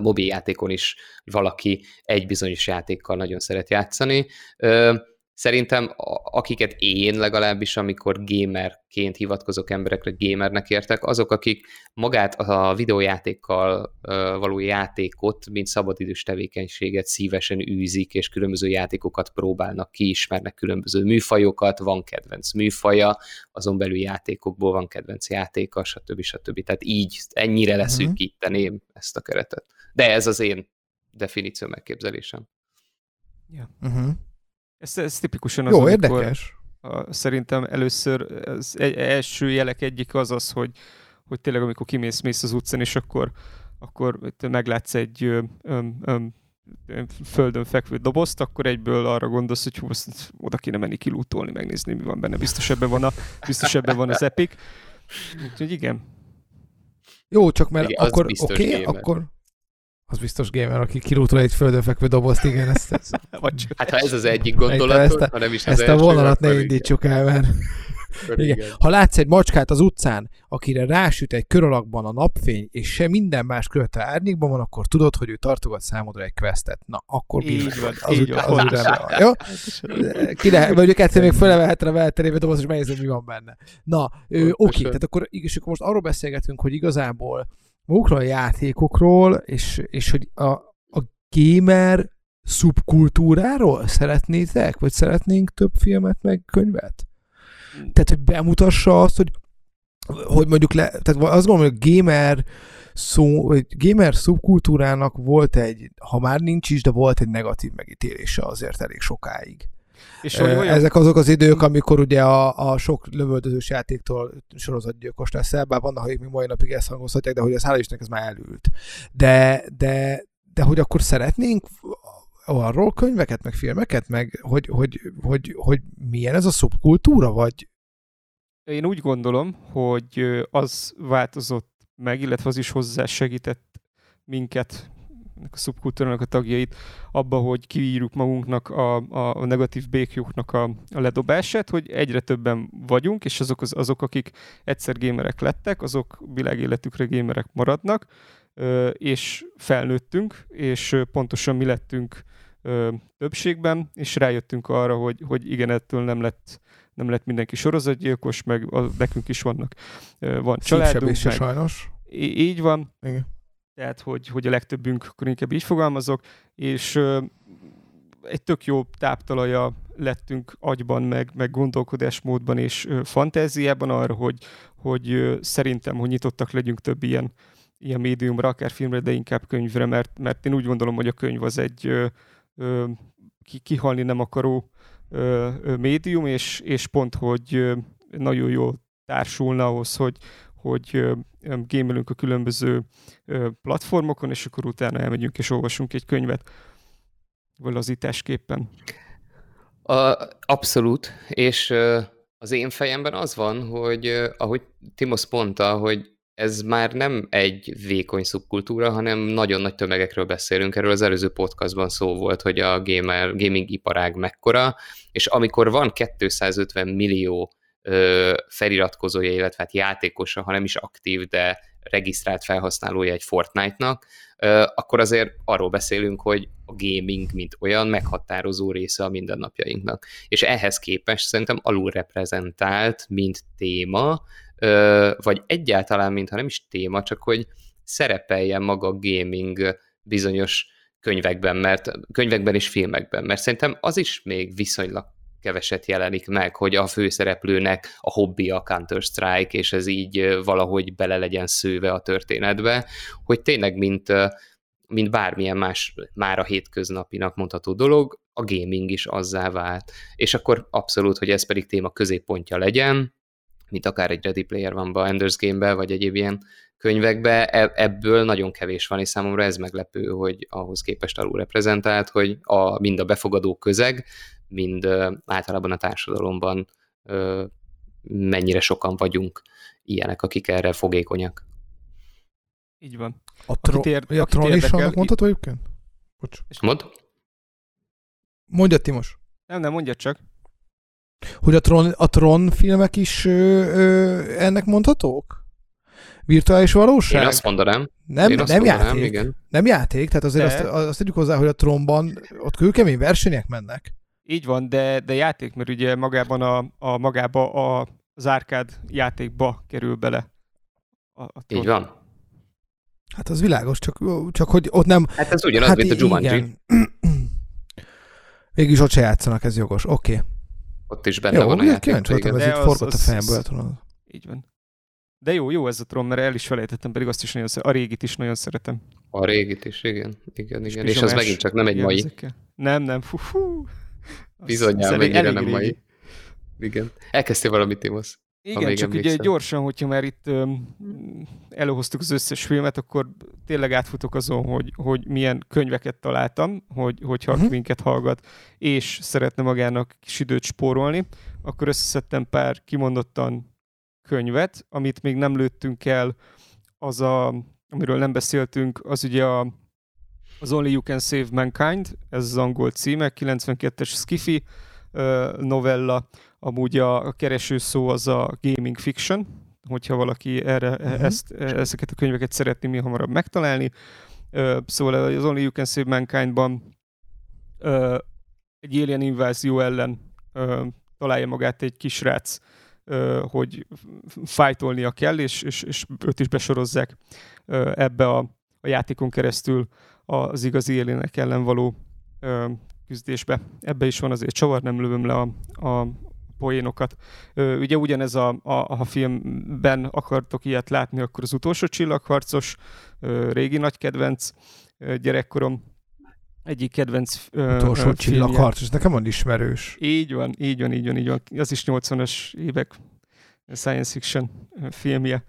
S2: mobiljátékon is valaki egy bizonyos játékkal nagyon szeret játszani. Szerintem akiket én legalábbis, amikor gamerként hivatkozok emberekre, gamernek értek, azok, akik magát a videójátékkal való játékot, mint szabadidős tevékenységet szívesen űzik, és különböző játékokat próbálnak ki, ismernek különböző műfajokat, van kedvenc műfaja, azon belül játékokból van kedvenc játéka, stb. stb. Tehát így ennyire leszűkíteném uh-huh. ezt a keretet. De ez az én definíció megképzelésem.
S3: Ja. Uh-huh. Ez, ez tipikusan
S1: az, Jó, érdekes.
S3: A, szerintem először az egy, első jelek egyik az az, hogy, hogy tényleg amikor kimész mész az utcán, és akkor, akkor te meglátsz egy ö, ö, ö, földön fekvő dobozt, akkor egyből arra gondolsz, hogy hú, azt oda kéne menni kilútolni, megnézni, mi van benne. Biztos ebben van, a, biztos ebben van az Epic. Úgyhogy igen.
S1: Jó, csak mert igen, akkor oké, okay, akkor az biztos gamer, aki kirútol egy földön fekvő dobozt, igen, ezt, ezt... <laughs>
S2: Hát ha ez az egyik gondolat, ezt a, ha nem is az
S1: Ezt a vonalat ne indítsuk el, <laughs> mert... Igen. igen. Ha látsz egy macskát az utcán, akire rásüt egy kör alakban a napfény, és se minden más körte árnyékban van, akkor tudod, hogy ő tartogat számodra egy questet. Na, akkor
S3: így van, az, így
S1: az, van. Az, az jó? Ki lehet, mondjuk egyszer még fölevehetre a velterébe doboz, és megnézem, mi van benne. Na, oké, okay, tehát akkor, és akkor most arról beszélgetünk, hogy igazából magukról a játékokról, és, és hogy a, a gamer szubkultúráról szeretnétek, vagy szeretnénk több filmet, meg könyvet? Tehát, hogy bemutassa azt, hogy hogy mondjuk le, tehát azt gondolom, hogy a gamer szó, hogy gamer szubkultúrának volt egy, ha már nincs is, de volt egy negatív megítélése azért elég sokáig. És hogy olyan... Ezek azok az idők, amikor ugye a, a sok lövöldözős játéktól sorozatgyilkos leszel, bár vannak, akik még mai napig ezt hangozhatják, de hogy ez hála Istennek ez már elült. De, de, de hogy akkor szeretnénk arról könyveket, meg filmeket, meg hogy, hogy, hogy, hogy milyen ez a szubkultúra, vagy?
S3: Én úgy gondolom, hogy az változott meg, illetve az is hozzá segített minket, a szubkultúrának a tagjait abba, hogy kiírjuk magunknak a, a, a negatív békjóknak a, a ledobását, hogy egyre többen vagyunk, és azok, az, azok, akik egyszer gémerek lettek, azok világéletükre gémerek maradnak, és felnőttünk, és pontosan mi lettünk többségben, és rájöttünk arra, hogy, hogy igen, ettől nem lett nem lett mindenki sorozatgyilkos, meg a, nekünk is vannak, van családunk. Meg,
S1: sajnos.
S3: Így van. Igen tehát hogy, hogy a legtöbbünk, akkor inkább így fogalmazok, és egy tök jó táptalaja lettünk agyban, meg, meg gondolkodásmódban és fantáziában arra, hogy, hogy szerintem, hogy nyitottak legyünk több ilyen, ilyen médiumra, akár filmre, de inkább könyvre, mert, mert én úgy gondolom, hogy a könyv az egy ö, ö, kihalni nem akaró ö, ö, médium, és, és pont, hogy nagyon jól társulna ahhoz, hogy, hogy gémelünk a különböző platformokon, és akkor utána elmegyünk és olvasunk egy könyvet lazításképpen.
S2: A, abszolút, és az én fejemben az van, hogy ahogy Timos mondta, hogy ez már nem egy vékony szubkultúra, hanem nagyon nagy tömegekről beszélünk. Erről az előző podcastban szó volt, hogy a gamer, gaming iparág mekkora, és amikor van 250 millió feliratkozója, illetve hát játékosa, ha nem is aktív, de regisztrált felhasználója egy Fortnite-nak, akkor azért arról beszélünk, hogy a gaming, mint olyan meghatározó része a mindennapjainknak. És ehhez képest szerintem alulreprezentált, mint téma, vagy egyáltalán, mintha nem is téma, csak hogy szerepeljen maga a gaming bizonyos könyvekben, mert könyvekben és filmekben, mert szerintem az is még viszonylag keveset jelenik meg, hogy a főszereplőnek a hobbi a Counter-Strike, és ez így valahogy bele legyen szőve a történetbe, hogy tényleg mint, mint bármilyen más már a hétköznapinak mondható dolog, a gaming is azzá vált. És akkor abszolút, hogy ez pedig téma középpontja legyen, mint akár egy Ready Player van Enders Game-be, vagy egyéb ilyen könyvekbe e- ebből nagyon kevés van, és számomra ez meglepő, hogy ahhoz képest alul reprezentált, hogy a, mind a befogadó közeg, mind általában a társadalomban mennyire sokan vagyunk ilyenek, akik erre fogékonyak.
S3: Így van.
S1: A, tro- ér, a tron is annak mondható egyébként?
S2: Bocs. Mond?
S1: Mondja Timos.
S3: Nem, nem, mondja csak.
S1: Hogy a Tron, a Tron filmek is ö, ö, ennek mondhatók? Virtuális valóság?
S2: Én azt mondanám.
S1: Nem,
S2: Én
S1: nem mondanám, játék. Igen. Nem játék, tehát azért azt, azt tegyük hozzá, hogy a Tronban ott kőkemény versenyek mennek.
S3: Így van, de, de játék, mert ugye magában a, a magába a, az árkád játékba kerül bele.
S2: A, a Így van.
S1: Hát az világos, csak, csak hogy ott nem...
S2: Hát ez ugyanaz, hát mint a Jumanji. <clears throat>
S1: Végülis ott se játszanak, ez jogos. Oké. Okay.
S2: Ott is benne jó, van a játék.
S1: Kíváncsi voltam, ez itt forgott a fejemből. Az...
S3: Így van. De jó, jó ez a trom, mert el is felejtettem, pedig azt is nagyon szeretem. A régit is nagyon szeretem.
S2: A régit is, igen. Igen, igen. És, és az megint csak nem egy mai. Ezekkel.
S3: Nem, nem. Fú, fú.
S2: Bizonyám, mennyire nem mai. Igen. Elkezdtél valamit, Timosz?
S3: Igen, csak emlékszem. ugye gyorsan, hogyha már itt um, előhoztuk az összes filmet, akkor tényleg átfutok azon, hogy, hogy milyen könyveket találtam, hogy, hogyha uh-huh. minket hallgat, és szeretne magának kis időt spórolni, akkor összeszedtem pár kimondottan könyvet, amit még nem lőttünk el, az a, amiről nem beszéltünk, az ugye a, az Only You Can Save Mankind, ez az angol címe, 92-es skifi novella, Amúgy a kereső szó az a gaming fiction, hogyha valaki erre, uh-huh. ezt, ezeket a könyveket szeretné mi hamarabb megtalálni. Szóval az Only You Can Save Mankind-ban egy alien invázió ellen találja magát egy kisrác, hogy fájtolnia kell, és, és, és őt is besorozzák ebbe a, a játékon keresztül az igazi alienek ellen való uh, küzdésbe. Ebbe is van azért csavar, nem lövöm le a, a, poénokat. Ugye ugyanez a, a, a filmben akartok ilyet látni, akkor az utolsó csillagharcos, régi nagy kedvenc gyerekkorom, egyik kedvenc
S1: Utolsó uh, csillagharc, ez nekem van ismerős.
S3: Így van, így van, így van, így van. Az is 80-as évek science fiction filmje.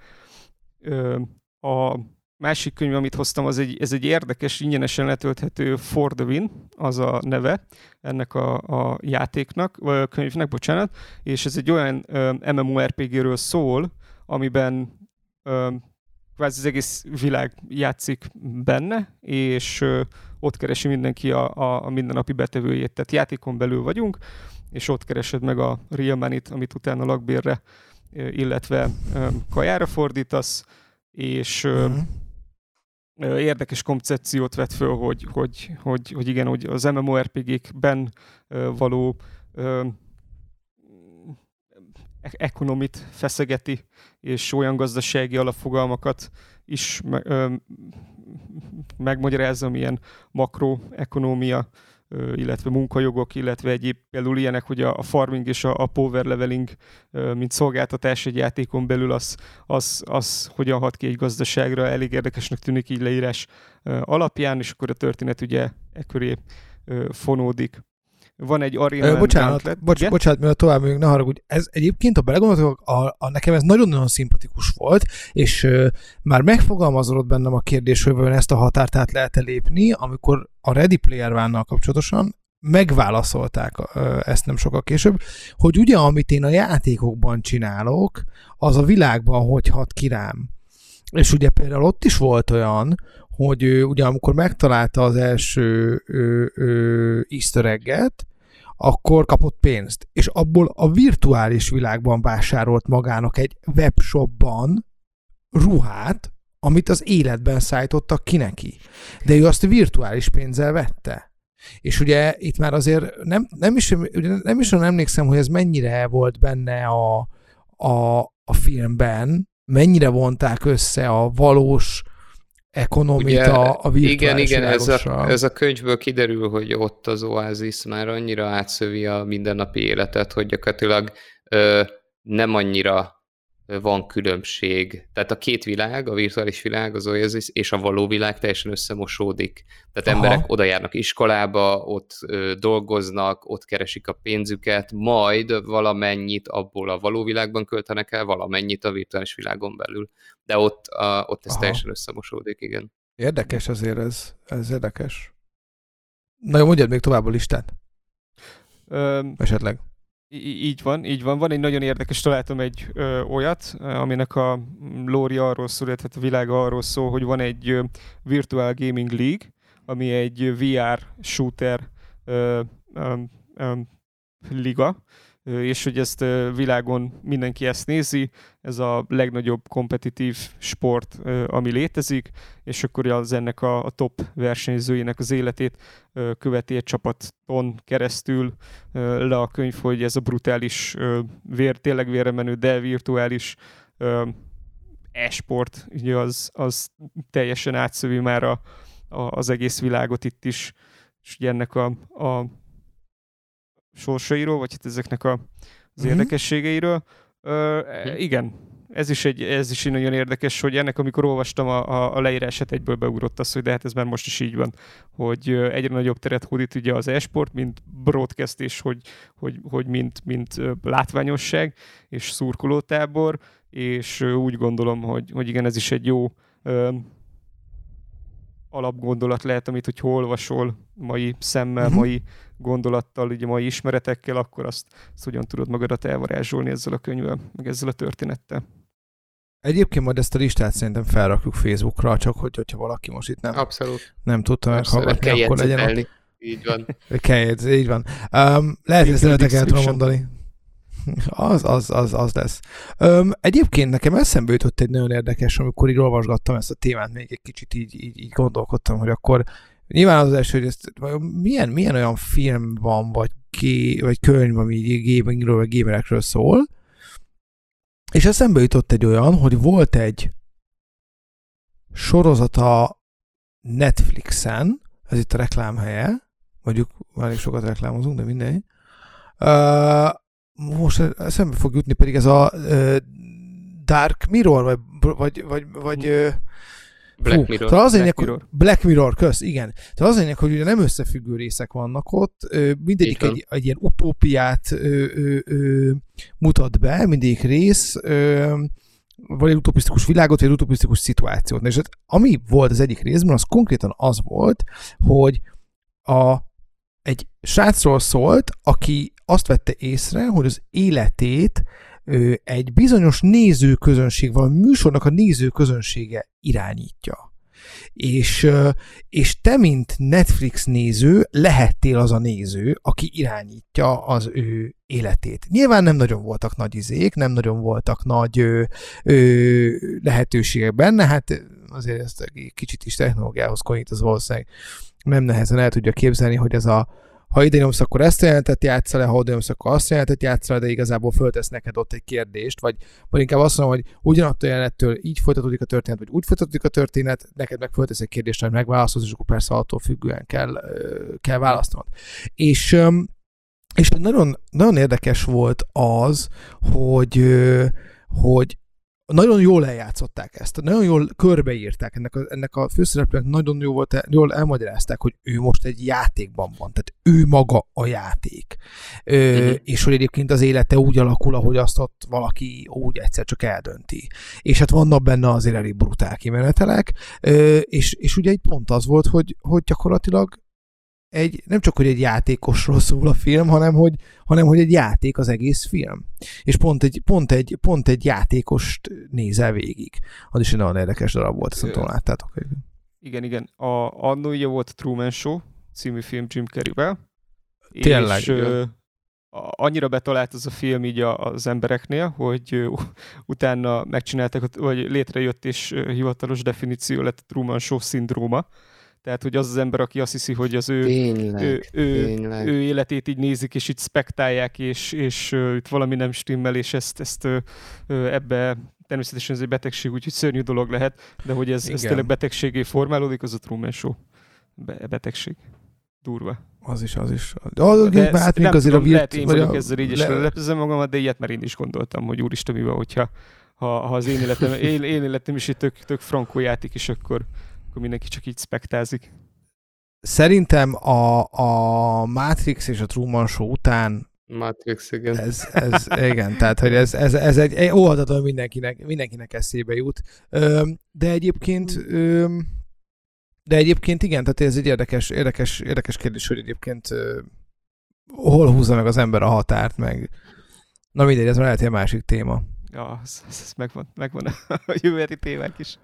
S3: A másik könyv, amit hoztam, az egy, ez egy érdekes, ingyenesen letölthető For the Win, az a neve ennek a, a játéknak, vagy a könyvnek, bocsánat, és ez egy olyan MMORPG-ről szól, amiben ö, kvázi az egész világ játszik benne, és ö, ott keresi mindenki a, a, a mindennapi betevőjét. Tehát játékon belül vagyunk, és ott keresed meg a real money-t, amit utána lakbérre, illetve ö, kajára fordítasz, és mm-hmm érdekes koncepciót vett föl, hogy, hogy, hogy, hogy igen, hogy az MMORPG-kben való ekonomit feszegeti, és olyan gazdasági alapfogalmakat is megmagyarázza, milyen makroekonómia illetve munkajogok, illetve egyéb például ilyenek, hogy a farming és a, power leveling, mint szolgáltatás egy játékon belül, az, az, az hogyan hat ki egy gazdaságra, elég érdekesnek tűnik így leírás alapján, és akkor a történet ugye e köré fonódik van egy Arena
S1: Ö, bocsánat, bocs, bocsánat, mert tovább megyünk, ne haragudj. Ez egyébként, ha belegondoltok, a, a, nekem ez nagyon-nagyon szimpatikus volt, és ö, már megfogalmazódott bennem a kérdés, hogy vajon ezt a határt át lehet-e lépni, amikor a Ready Player one kapcsolatosan megválaszolták ezt nem sokkal később, hogy ugye amit én a játékokban csinálok, az a világban hogy hat ki rám. És ugye például ott is volt olyan, hogy ő ugye amikor megtalálta az első ő, ő, easter egget, akkor kapott pénzt, és abból a virtuális világban vásárolt magának egy webshopban ruhát, amit az életben szállítottak ki neki. De ő azt virtuális pénzzel vette. És ugye itt már azért nem, nem is, nem is emlékszem, hogy ez mennyire volt benne a, a, a filmben, mennyire vonták össze a valós ekonomita Ugye, a virtuális
S2: Igen, igen, ez a, ez a könyvből kiderül, hogy ott az oázis már annyira átszövi a mindennapi életet, hogy gyakorlatilag ö, nem annyira van különbség. Tehát a két világ, a virtuális világ, az Oasis és a való világ teljesen összemosódik. Tehát Aha. emberek oda járnak iskolába, ott ö, dolgoznak, ott keresik a pénzüket, majd valamennyit abból a való világban költenek el, valamennyit a virtuális világon belül. De ott, a, ott ez Aha. teljesen összemosódik, igen.
S1: Érdekes azért ez, ez érdekes. Na jó, mondjad még tovább a listát. Öm, Esetleg.
S3: Így van, így van. Van egy nagyon érdekes, találtam egy ö, olyat, aminek a lóri arról szól, illetve a világ arról szól, hogy van egy ö, Virtual Gaming League, ami egy VR shooter ö, ö, ö, liga, és hogy ezt világon mindenki ezt nézi, ez a legnagyobb kompetitív sport, ami létezik, és akkor az ennek a, a top versenyzőjének az életét követi egy csapaton keresztül le a könyv, hogy ez a brutális, vér, tényleg vérre menő, de virtuális e-sport, ugye az, az teljesen átszövi már a, a, az egész világot itt is, és ugye ennek a, a sorsairól, vagy hát ezeknek a, az mm-hmm. érdekességeiről. Ö, mm. Igen, ez is, egy, ez is nagyon érdekes, hogy ennek, amikor olvastam a, a, a leírását, egyből beugrott az, hogy de hát ez már most is így van, hogy egyre nagyobb teret hódít ugye az e-sport, mint broadcast, és hogy, hogy, hogy mint, mint látványosság és szurkolótábor, és úgy gondolom, hogy, hogy igen, ez is egy jó alapgondolat lehet, amit, hogy olvasol mai szemmel, uh-huh. mai gondolattal, ugye mai ismeretekkel, akkor azt, azt hogyan tudod magadat elvarázsolni ezzel a könyvvel, meg ezzel a történettel.
S1: Egyébként majd ezt a listát szerintem felrakjuk Facebookra, csak hogy, hogyha valaki most itt nem,
S2: Abszolút.
S1: nem tudta meghallgatni, akkor legyen
S2: ott. Így van.
S1: Kell így van. Um, lehet, hogy ezt el tudom mondani. <laughs> Az, az, az, az lesz. Öm, egyébként nekem eszembe jutott egy nagyon érdekes, amikor így olvasgattam ezt a témát, még egy kicsit így, így, így gondolkodtam, hogy akkor nyilván az első, hogy ezt, milyen, milyen olyan film van, vagy, ké, vagy könyv, ami gamingről, vagy gamerekről szól, és eszembe jutott egy olyan, hogy volt egy sorozata Netflixen, ez itt a reklámhelye, mondjuk elég sokat reklámozunk, de mindegy, uh, most eszembe fog jutni pedig ez a uh, Dark Mirror, vagy, vagy, vagy, vagy uh,
S2: Black Fú, Mirror. Tehát
S1: az Black, Mirror. Black Mirror, kösz, igen. Tehát az lényeg, hogy ugye nem összefüggő részek vannak ott, mindegyik egy, egy ilyen utópiát ö, ö, ö, mutat be, mindegyik rész, ö, vagy egy utopisztikus világot, vagy egy utopisztikus szituációt. És hát, ami volt az egyik részben, az konkrétan az volt, hogy a, egy srácról szólt, aki azt vette észre, hogy az életét egy bizonyos nézőközönség, valami műsornak a nézőközönsége irányítja. És, és te, mint Netflix néző, lehettél az a néző, aki irányítja az ő életét. Nyilván nem nagyon voltak nagy izék, nem nagyon voltak nagy ö, ö, lehetőségek benne, hát azért ezt kicsit is technológiához konyít, az valószínűleg nem nehezen el tudja képzelni, hogy ez a, ha ide nyomsz, akkor ezt jelentet játszol le, ha oda nyomsz, akkor azt jelentet játszol de igazából föltesz neked ott egy kérdést, vagy, vagy inkább azt mondom, hogy ugyanattól jelenettől így folytatódik a történet, vagy úgy folytatódik a történet, neked meg föltesz egy kérdést, hogy megválaszolsz, és akkor persze attól függően kell, kell választanod. És és nagyon, nagyon érdekes volt az, hogy, hogy nagyon jól eljátszották ezt, nagyon jól körbeírták ennek a, ennek a főszereplőnek, nagyon jól, volt, jól elmagyarázták, hogy ő most egy játékban van, tehát ő maga a játék. Ö, uh-huh. És hogy egyébként az élete úgy alakul, ahogy azt ott valaki úgy egyszer csak eldönti. És hát vannak benne azért elég brutál kimenetelek, ö, és, és ugye egy pont az volt, hogy, hogy gyakorlatilag egy, nem csak, hogy egy játékosról szól a film, hanem hogy, hanem, hogy egy játék az egész film. És pont egy, pont egy, pont egy játékost nézel végig. Az is egy nagyon érdekes darab volt, ezt nem tudom, láttátok.
S3: Igen, igen. A, annó ugye volt a Truman Show című film Jim Carrey-vel.
S1: Tényleg.
S3: És, ö, annyira betalált az a film így a, az embereknél, hogy utána megcsináltak, vagy létrejött és hivatalos definíció lett a Truman Show szindróma, tehát, hogy az az ember, aki azt hiszi, hogy az ő,
S2: tényleg,
S3: ő, ő,
S2: tényleg.
S3: ő életét így nézik, és itt spektálják, és, és itt valami nem stimmel, és ezt, ezt ebbe természetesen ez egy betegség, úgyhogy szörnyű dolog lehet, de hogy ez, ez tényleg betegségé formálódik, az a Truman Show Be- betegség. Durva.
S1: Az is, az is. De, az, de
S3: hát azért tudom, a virt, lehet én vagyok a... ezzel így, és le... magamat, de ilyet már én is gondoltam, hogy úristen, mi van, hogyha ha, ha az én életem, én, én életem is egy tök, tök frankó játék, és akkor, akkor mindenki csak így spektázik.
S1: Szerintem a, a Matrix és a Truman Show után
S2: Matrix, igen.
S1: Ez, ez igen, tehát hogy ez, ez, ez egy, egy óhatatlan mindenkinek, mindenkinek eszébe jut. De egyébként de egyébként igen, tehát ez egy érdekes, érdekes, érdekes kérdés, hogy egyébként hol húzza meg az ember a határt, meg na mindegy, ez már lehet egy másik téma.
S3: Ja, ez, ez megvan, megvan a <laughs> jövőheti témánk is.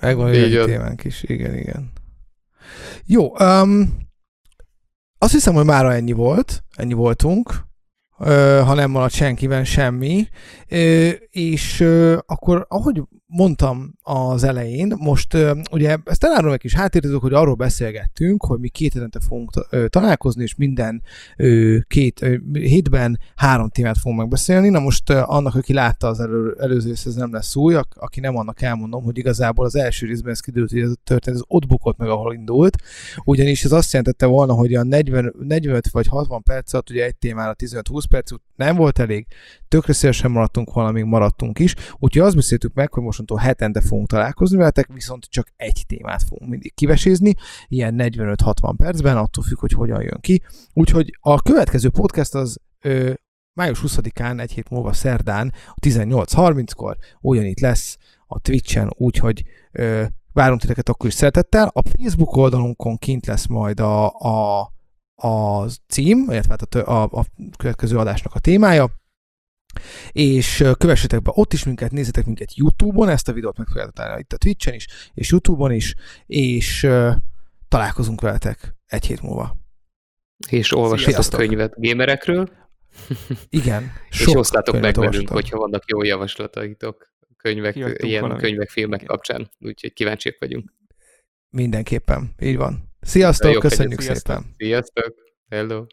S1: Megvan a jövőheti témánk is, igen, igen. Jó, um, azt hiszem, hogy mára ennyi volt, ennyi voltunk ha nem maradt senkiben semmi. És akkor, ahogy mondtam az elején, most ugye ezt elárulom egy kis háttérítők, hogy arról beszélgettünk, hogy mi két hetente fogunk találkozni, és minden két hétben három témát fogunk megbeszélni. Na most annak, aki látta az elő, előző rész, ez nem lesz új, aki nem annak elmondom, hogy igazából az első részben ez kiderült, hogy ez történt, az ott bukott meg, ahol indult, ugyanis ez azt jelentette volna, hogy a 40, 45 vagy 60 perc alatt, ugye egy témára 15-20 perc nem volt elég, tökre szélesen maradtunk, valamíg maradtunk is, úgyhogy azt beszéltük meg, hogy mostantól hetente fogunk találkozni veletek, viszont csak egy témát fogunk mindig kivesézni, ilyen 45-60 percben, attól függ, hogy hogyan jön ki. Úgyhogy a következő podcast az ö, május 20-án, egy hét múlva szerdán, 18.30-kor ugyanitt lesz a Twitch-en, úgyhogy ö, várunk titeket akkor is szeretettel. A Facebook oldalunkon kint lesz majd a, a a cím, illetve hát a, a, a következő adásnak a témája, és kövessetek be ott is minket, nézzetek minket YouTube-on, ezt a videót meg fogjátok találni itt a Twitch-en is, és YouTube-on is, és uh, találkozunk veletek egy hét múlva.
S2: És olvassatok könyvet gamerekről. <laughs>
S1: Igen.
S2: és osztátok meg velünk, hogyha vannak jó javaslataitok könyvek, Kiadtunk ilyen valami. könyvek, filmek Igen. kapcsán, úgyhogy kíváncsiak vagyunk.
S1: Mindenképpen, így van. Sziasztok, köszönjük szépen.
S2: Sziasztok, hello.